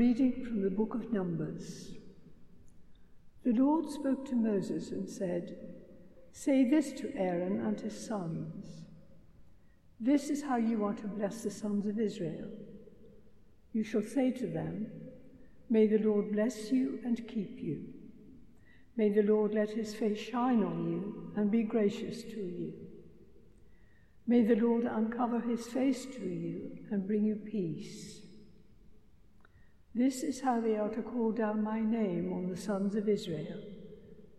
reading from the book of Numbers. The Lord spoke to Moses and said, Say this to Aaron and his sons. This is how you are to bless the sons of Israel. You shall say to them, May the Lord bless you and keep you. May the Lord let his face shine on you and be gracious to you. May the Lord uncover his face to you and bring you peace. This is how they are to call down my name on the sons of Israel,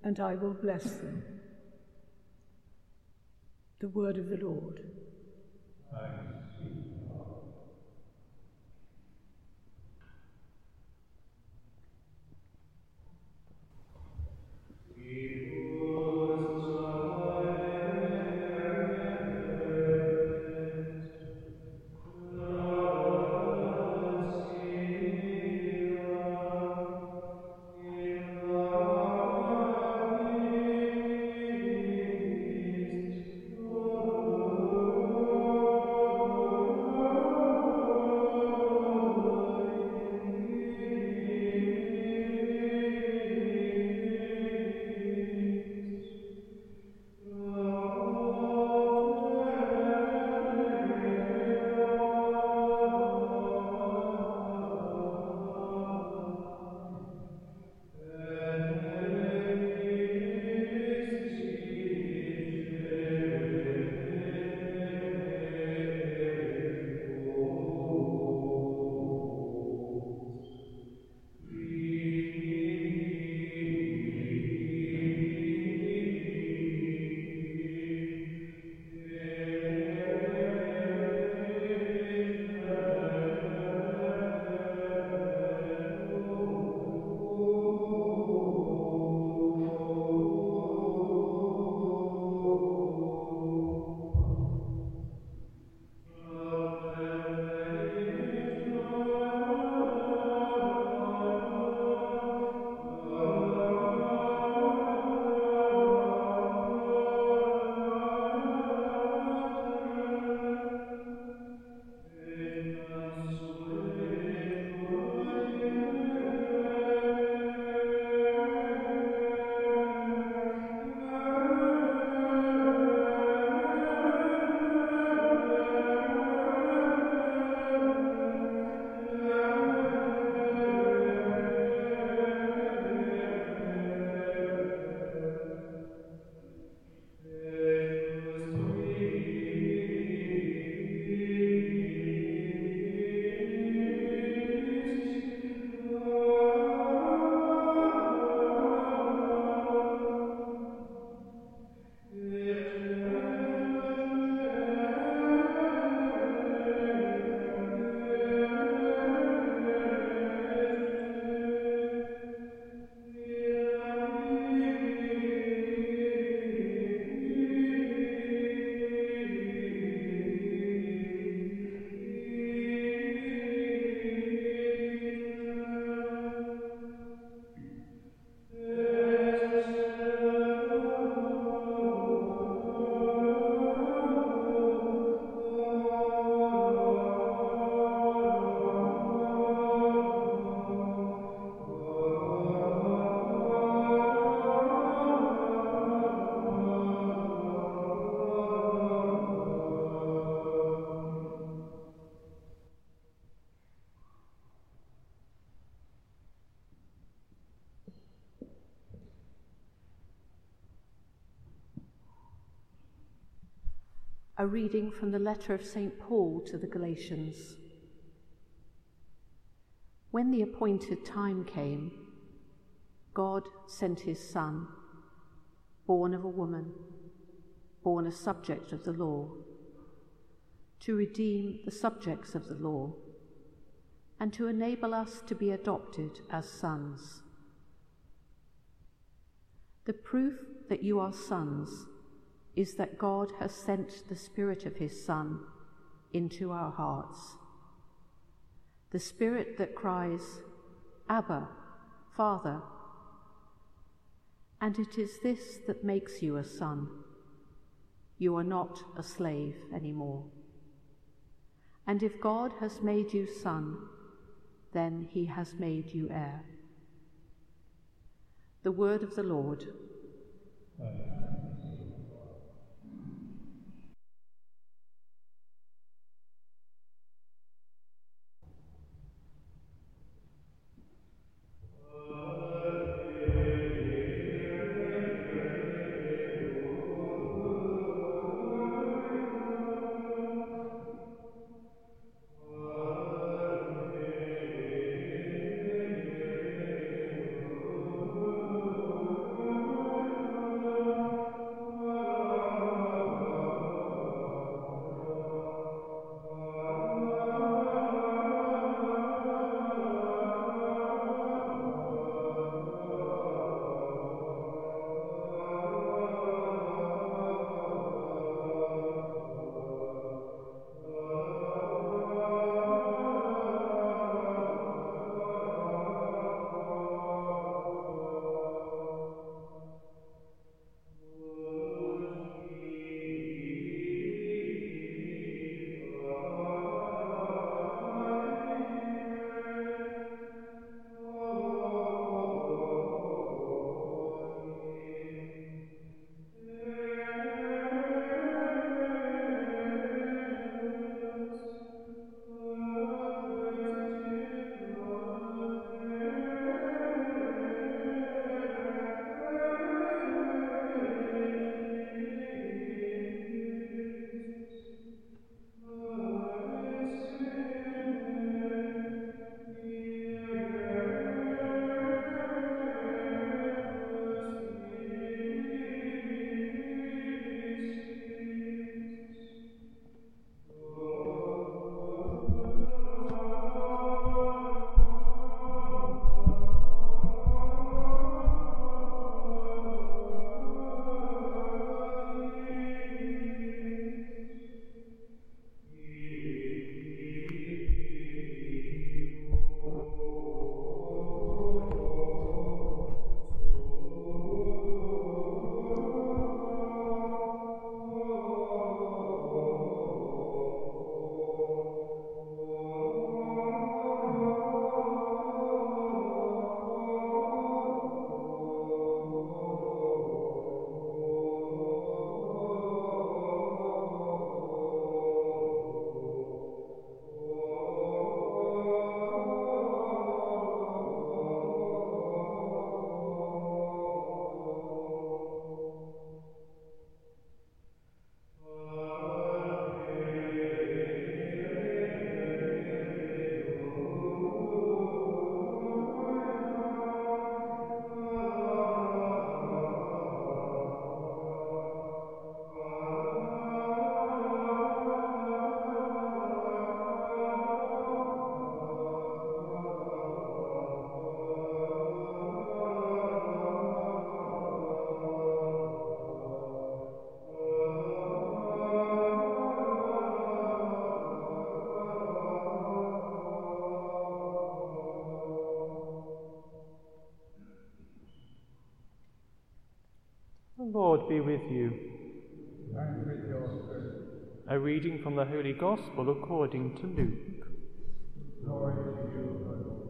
and I will bless them. The word of the Lord. A reading from the letter of St. Paul to the Galatians. When the appointed time came, God sent his Son, born of a woman, born a subject of the law. to redeem the subjects of the law, and to enable us to be adopted as sons. The proof that you are sons is that God has sent the Spirit of His Son into our hearts. The Spirit that cries, Abba, Father. And it is this that makes you a son. You are not a slave anymore. And if God has made you son, then he has made you heir. The word of the Lord. Lord be with you. And with your spirit. A reading from the Holy Gospel according to Luke. Glory to you, Lord.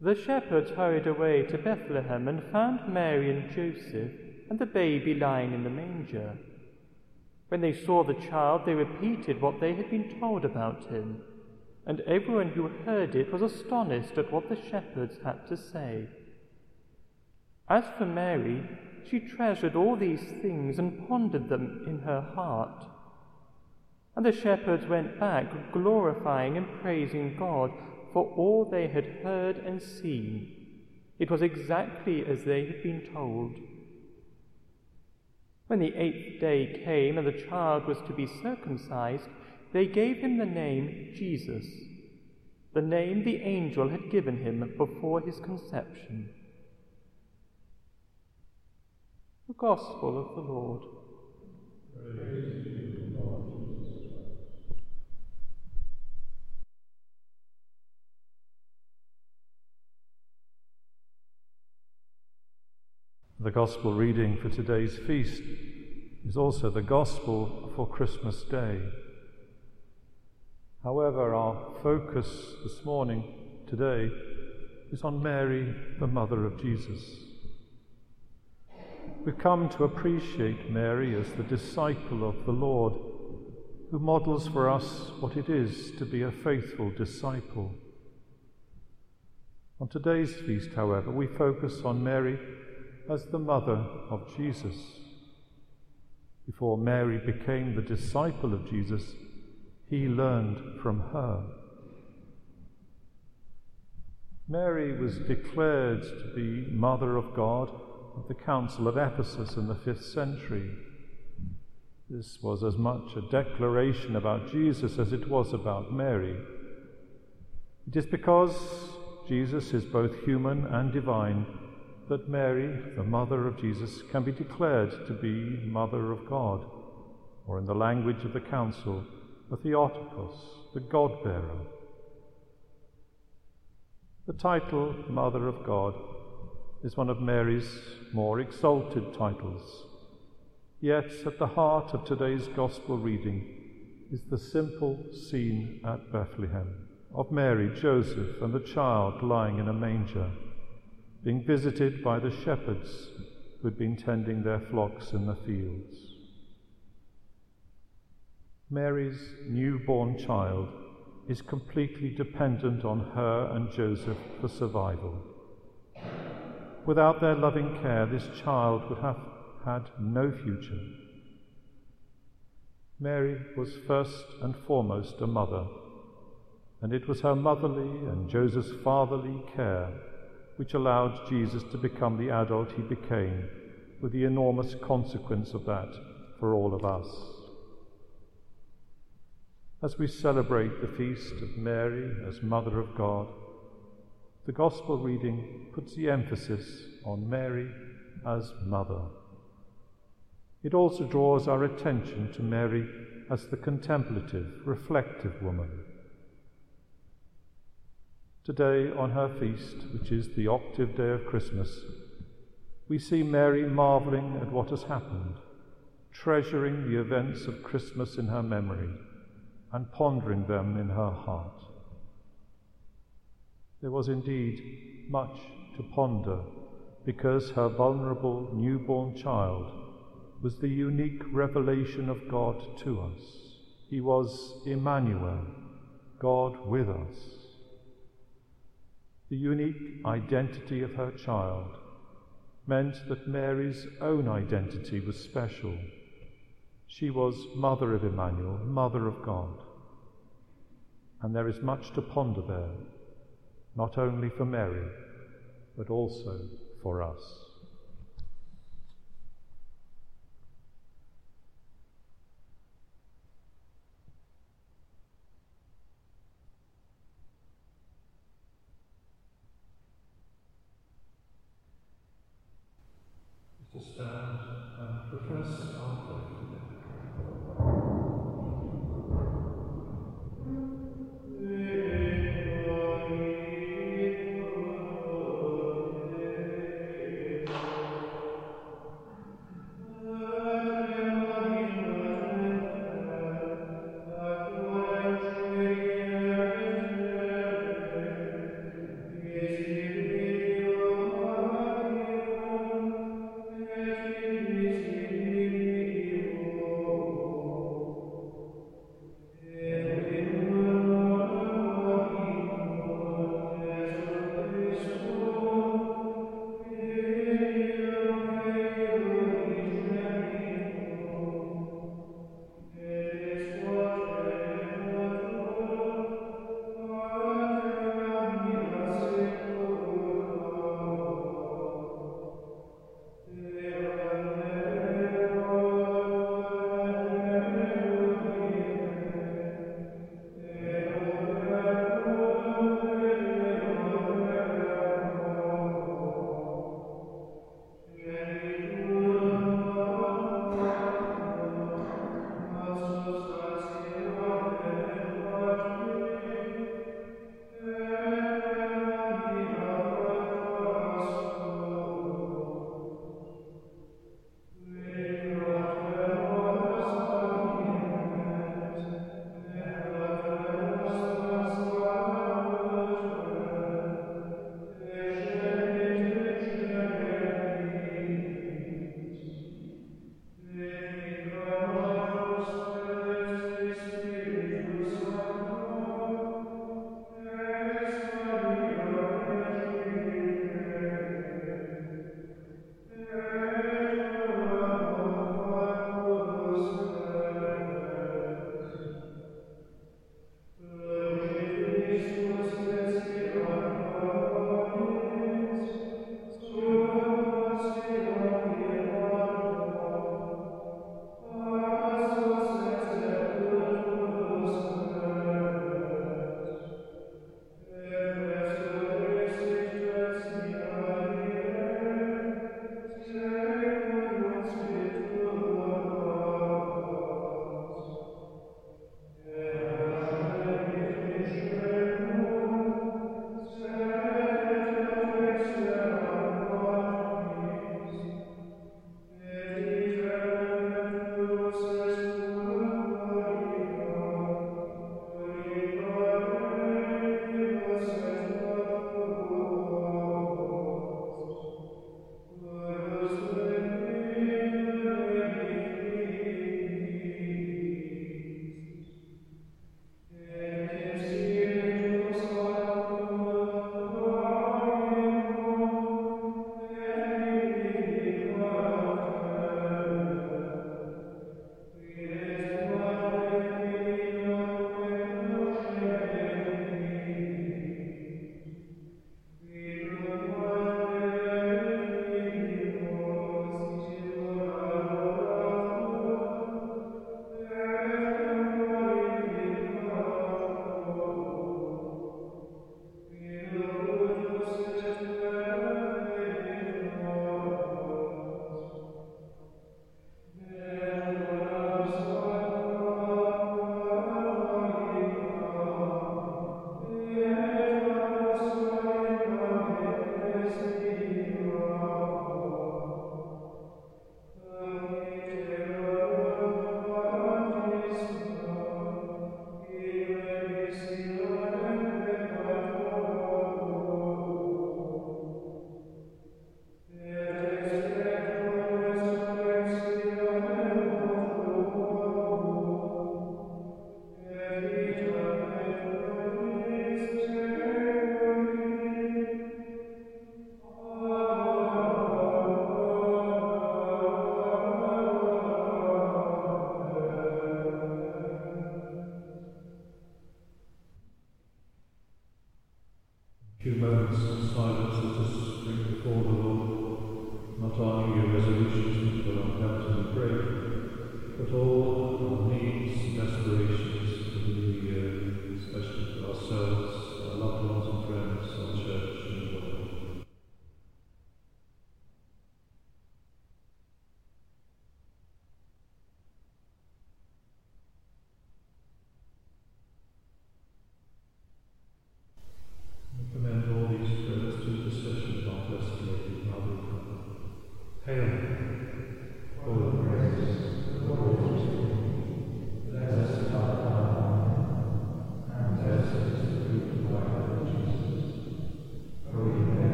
The shepherds hurried away to Bethlehem and found Mary and Joseph and the baby lying in the manger. When they saw the child, they repeated what they had been told about him, and everyone who heard it was astonished at what the shepherds had to say. As for Mary, she treasured all these things and pondered them in her heart. And the shepherds went back, glorifying and praising God for all they had heard and seen. It was exactly as they had been told. When the eighth day came and the child was to be circumcised, they gave him the name Jesus, the name the angel had given him before his conception. The Gospel of the Lord. The Gospel reading for today's feast is also the Gospel for Christmas Day. However, our focus this morning, today, is on Mary, the mother of Jesus. We've come to appreciate Mary as the disciple of the Lord, who models for us what it is to be a faithful disciple. On today's feast, however, we focus on Mary as the mother of Jesus. Before Mary became the disciple of Jesus, he learned from her. Mary was declared to be Mother of God at the Council of Ephesus in the fifth century. This was as much a declaration about Jesus as it was about Mary. It is because Jesus is both human and divine that Mary, the mother of Jesus, can be declared to be Mother of God, or in the language of the Council, the Theotokos, the God bearer. The title Mother of God is one of Mary's more exalted titles. Yet at the heart of today's Gospel reading is the simple scene at Bethlehem of Mary, Joseph, and the child lying in a manger being visited by the shepherds who had been tending their flocks in the fields. Mary's newborn child is completely dependent on her and Joseph for survival. Without their loving care, this child would have had no future. Mary was first and foremost a mother, and it was her motherly and Joseph's fatherly care which allowed Jesus to become the adult he became, with the enormous consequence of that for all of us. As we celebrate the feast of Mary as Mother of God, the Gospel reading puts the emphasis on Mary as Mother. It also draws our attention to Mary as the contemplative, reflective woman Today, on her feast, which is the octave day of Christmas, we see Mary marvelling at what has happened, treasuring the events of Christmas in her memory, and pondering them in her heart. There was indeed much to ponder because her vulnerable newborn child was the unique revelation of God to us. He was Emmanuel, God with us. The unique identity of her child meant that Mary's own identity was special. She was Mother of Emmanuel, Mother of God. And there is much to ponder there, not only for Mary, but also for us. to stand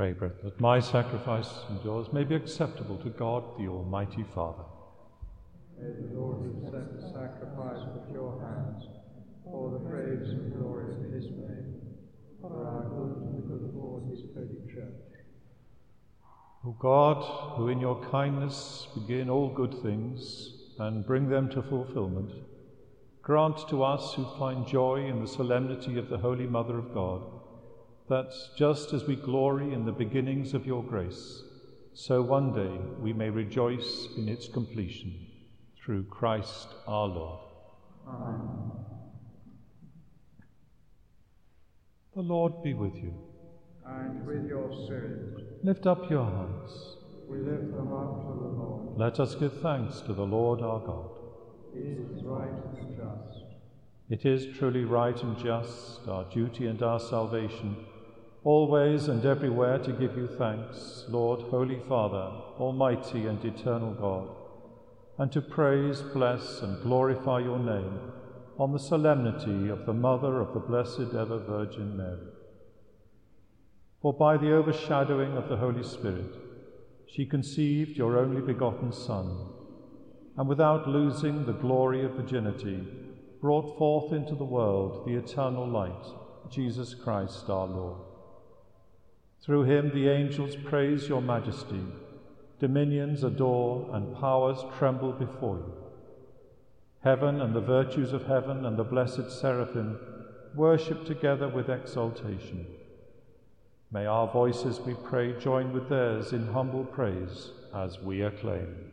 Pray, brethren, that my sacrifice and yours may be acceptable to God the Almighty Father. May the Lord accept the sacrifice of your hands for the praise and glory of his name, for our good and the good of all his holy church. O God, who in your kindness begin all good things and bring them to fulfillment, grant to us who find joy in the solemnity of the Holy Mother of God, that just as we glory in the beginnings of your grace, so one day we may rejoice in its completion. Through Christ our Lord. Amen. The Lord be with you. And with your spirit, Lift up your hearts. we lift them up to the Lord. Let us give thanks to the Lord our God. It is right and just. It is truly right and just, our duty and our salvation, always and everywhere to give you thanks, Lord, Holy Father, Almighty and eternal God, and to praise, bless, and glorify your name on the solemnity of the Mother of the Blessed Ever Virgin Mary. For by the overshadowing of the Holy Spirit, she conceived your only begotten Son, and without losing the glory of virginity, brought forth into the world the eternal light, Jesus Christ our Lord. Through him the angels praise your majesty, dominions adore, and powers tremble before you. Heaven and the virtues of heaven and the blessed seraphim worship together with exultation. May our voices, we pray, join with theirs in humble praise as we acclaim.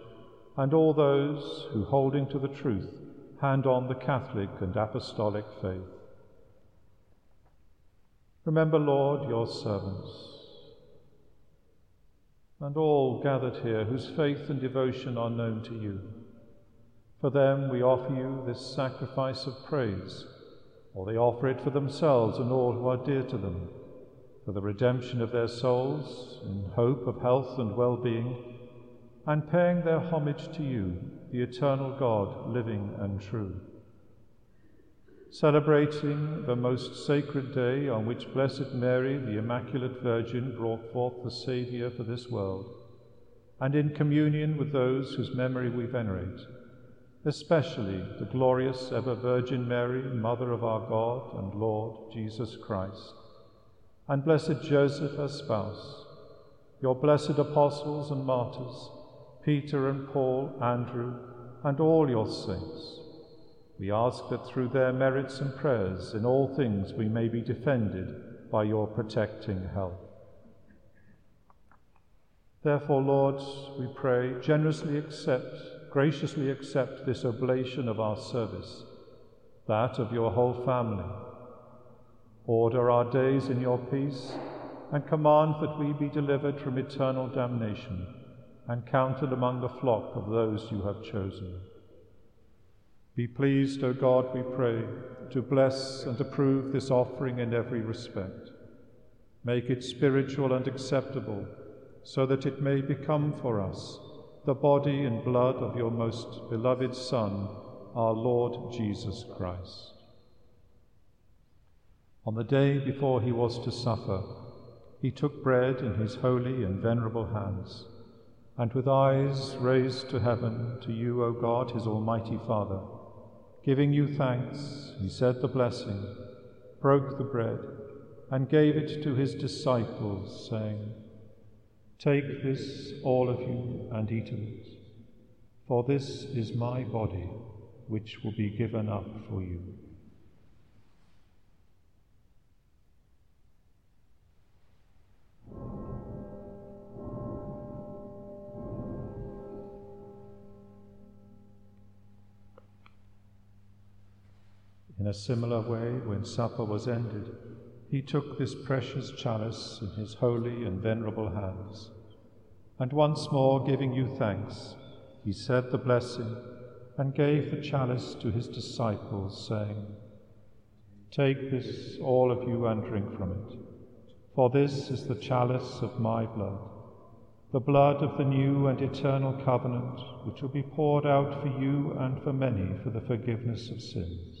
and all those who, holding to the truth, hand on the Catholic and Apostolic faith. Remember, Lord, your servants, and all gathered here whose faith and devotion are known to you. For them we offer you this sacrifice of praise, or they offer it for themselves and all who are dear to them, for the redemption of their souls, in hope of health and well being and paying their homage to you, the eternal God, living and true. Celebrating the most sacred day on which Blessed Mary, the Immaculate Virgin, brought forth the Saviour for this world, and in communion with those whose memory we venerate, especially the glorious ever Virgin Mary, Mother of our God and Lord Jesus Christ, and blessed Joseph, her spouse, your blessed apostles and martyrs, Peter and Paul, Andrew, and all your saints. We ask that through their merits and prayers in all things we may be defended by your protecting help. Therefore, Lord, we pray, generously accept, graciously accept this oblation of our service, that of your whole family. Order our days in your peace and command that we be delivered from eternal damnation and counted among the flock of those you have chosen. Be pleased, O God, we pray, to bless and approve this offering in every respect. Make it spiritual and acceptable, so that it may become for us the body and blood of your most beloved Son, our Lord Jesus Christ. On the day before he was to suffer, he took bread in his holy and venerable hands and with eyes raised to heaven, to you, O God, his Almighty Father, giving you thanks, he said the blessing, broke the bread, and gave it to his disciples, saying, Take this, all of you, and eat of it, for this is my body, which will be given up for you. In a similar way, when supper was ended, he took this precious chalice in his holy and venerable hands, and once more giving you thanks, he said the blessing and gave the chalice to his disciples, saying, Take this, all of you, and drink from it, for this is the chalice of my blood, the blood of the new and eternal covenant, which will be poured out for you and for many for the forgiveness of sins.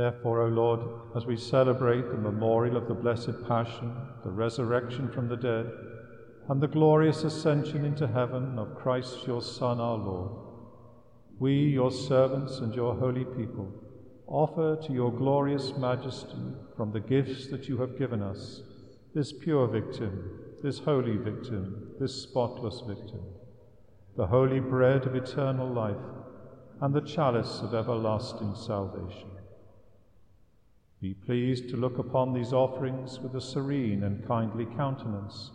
Therefore, O Lord, as we celebrate the memorial of the Blessed Passion, the resurrection from the dead, and the glorious ascension into heaven of Christ your Son, our Lord, we, your servants and your holy people, offer to your glorious majesty from the gifts that you have given us this pure victim, this holy victim, this spotless victim, the holy bread of eternal life, and the chalice of everlasting salvation. Be pleased to look upon these offerings with a serene and kindly countenance,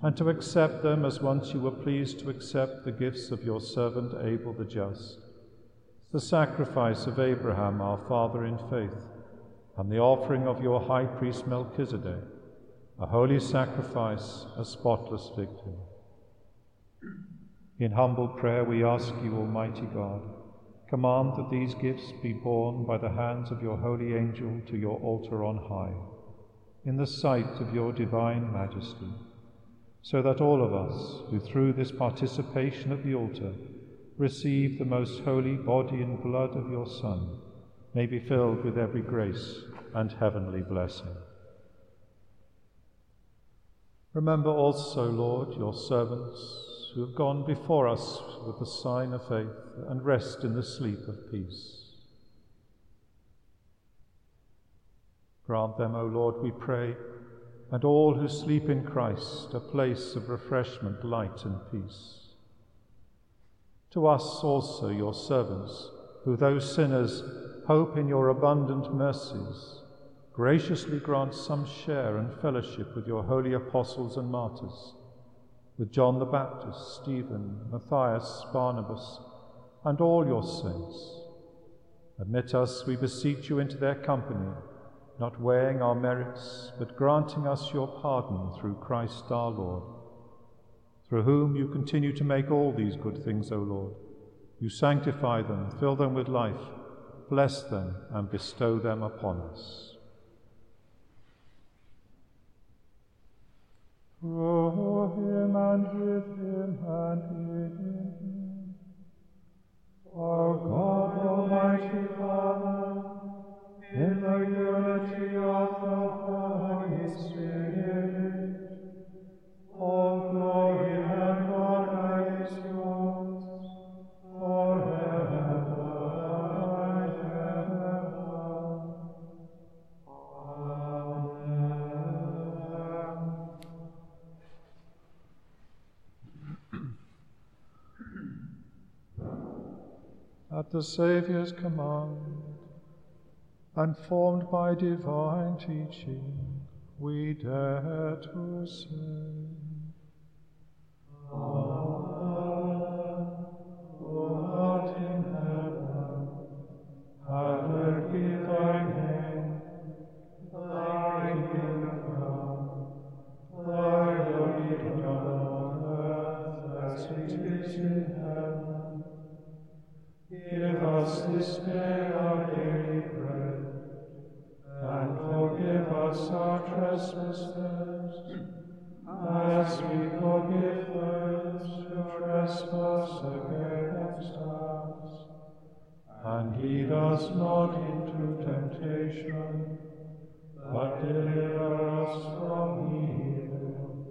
and to accept them as once you were pleased to accept the gifts of your servant Abel the just, the sacrifice of Abraham our father in faith, and the offering of your high priest Melchizedek, a holy sacrifice, a spotless victim. In humble prayer, we ask you, Almighty God, command that these gifts be borne by the hands of your holy angel to your altar on high, in the sight of your divine majesty, so that all of us who through this participation at the altar receive the most holy body and blood of your Son may be filled with every grace and heavenly blessing. Remember also, Lord, your servants who have gone before us with the sign of faith and rest in the sleep of peace. Grant them, O Lord, we pray, and all who sleep in Christ a place of refreshment, light, and peace. To us also, your servants, who, though sinners, hope in your abundant mercies, graciously grant some share and fellowship with your holy apostles and martyrs with John the Baptist, Stephen, Matthias, Barnabas, and all your saints. Admit us, we beseech you, into their company, not weighing our merits, but granting us your pardon through Christ our Lord, through whom you continue to make all these good things, O Lord. You sanctify them, fill them with life, bless them, and bestow them upon us. The Saviour's command, and formed by divine teaching, we dare to say, lead us not into temptation, but deliver us from evil.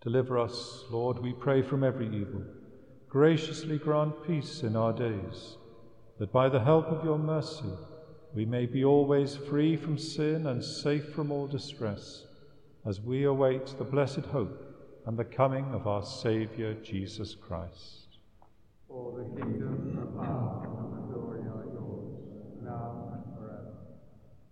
Deliver us, Lord, we pray, from every evil. Graciously grant peace in our days, that by the help of your mercy we may be always free from sin and safe from all distress, as we await the blessed hope and the coming of our Saviour Jesus Christ. For the kingdom, the power, and the glory are yours, now and forever.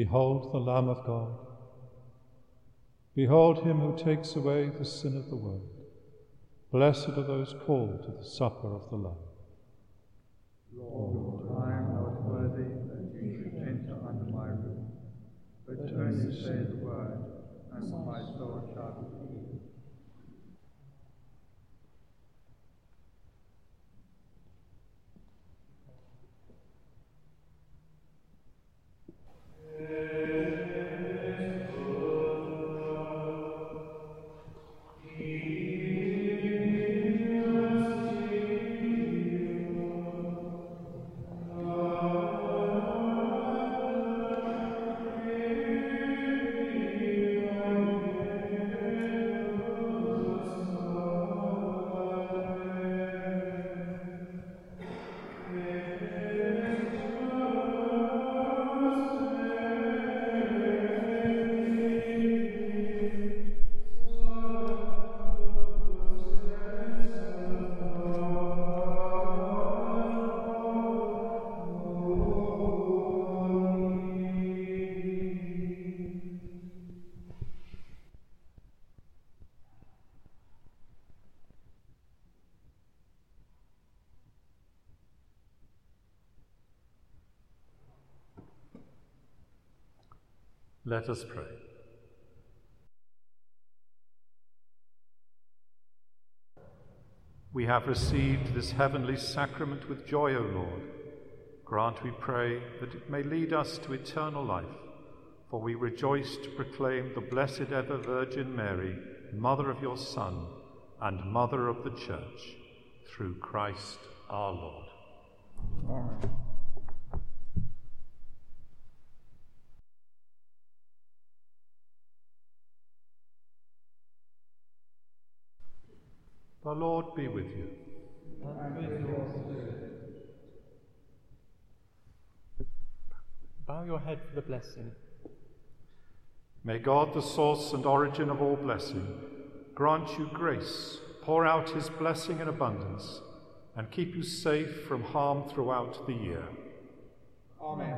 Behold the Lamb of God. Behold him who takes away the sin of the world. Blessed are those called to the supper of the Lamb. Let us pray. We have received this heavenly sacrament with joy, O Lord. Grant, we pray, that it may lead us to eternal life, for we rejoice to proclaim the blessed ever Virgin Mary, Mother of your Son and Mother of the Church, through Christ our Lord. Amen. The Lord be with you. Bow your head for the blessing. May God, the source and origin of all blessing, grant you grace, pour out his blessing in abundance, and keep you safe from harm throughout the year. Amen.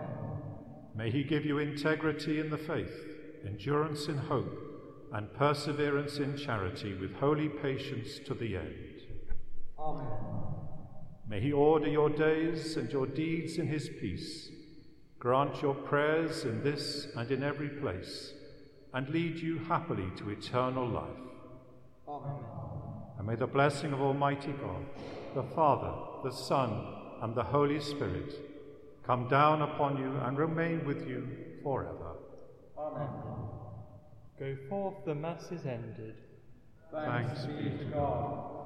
May he give you integrity in the faith, endurance in hope, and perseverance in charity with holy patience to the end. Amen. May he order your days and your deeds in his peace, grant your prayers in this and in every place, and lead you happily to eternal life. Amen. And may the blessing of Almighty God, the Father, the Son, and the Holy Spirit come down upon you and remain with you forever. Amen. Go forth, the Mass is ended. Thanks be to God.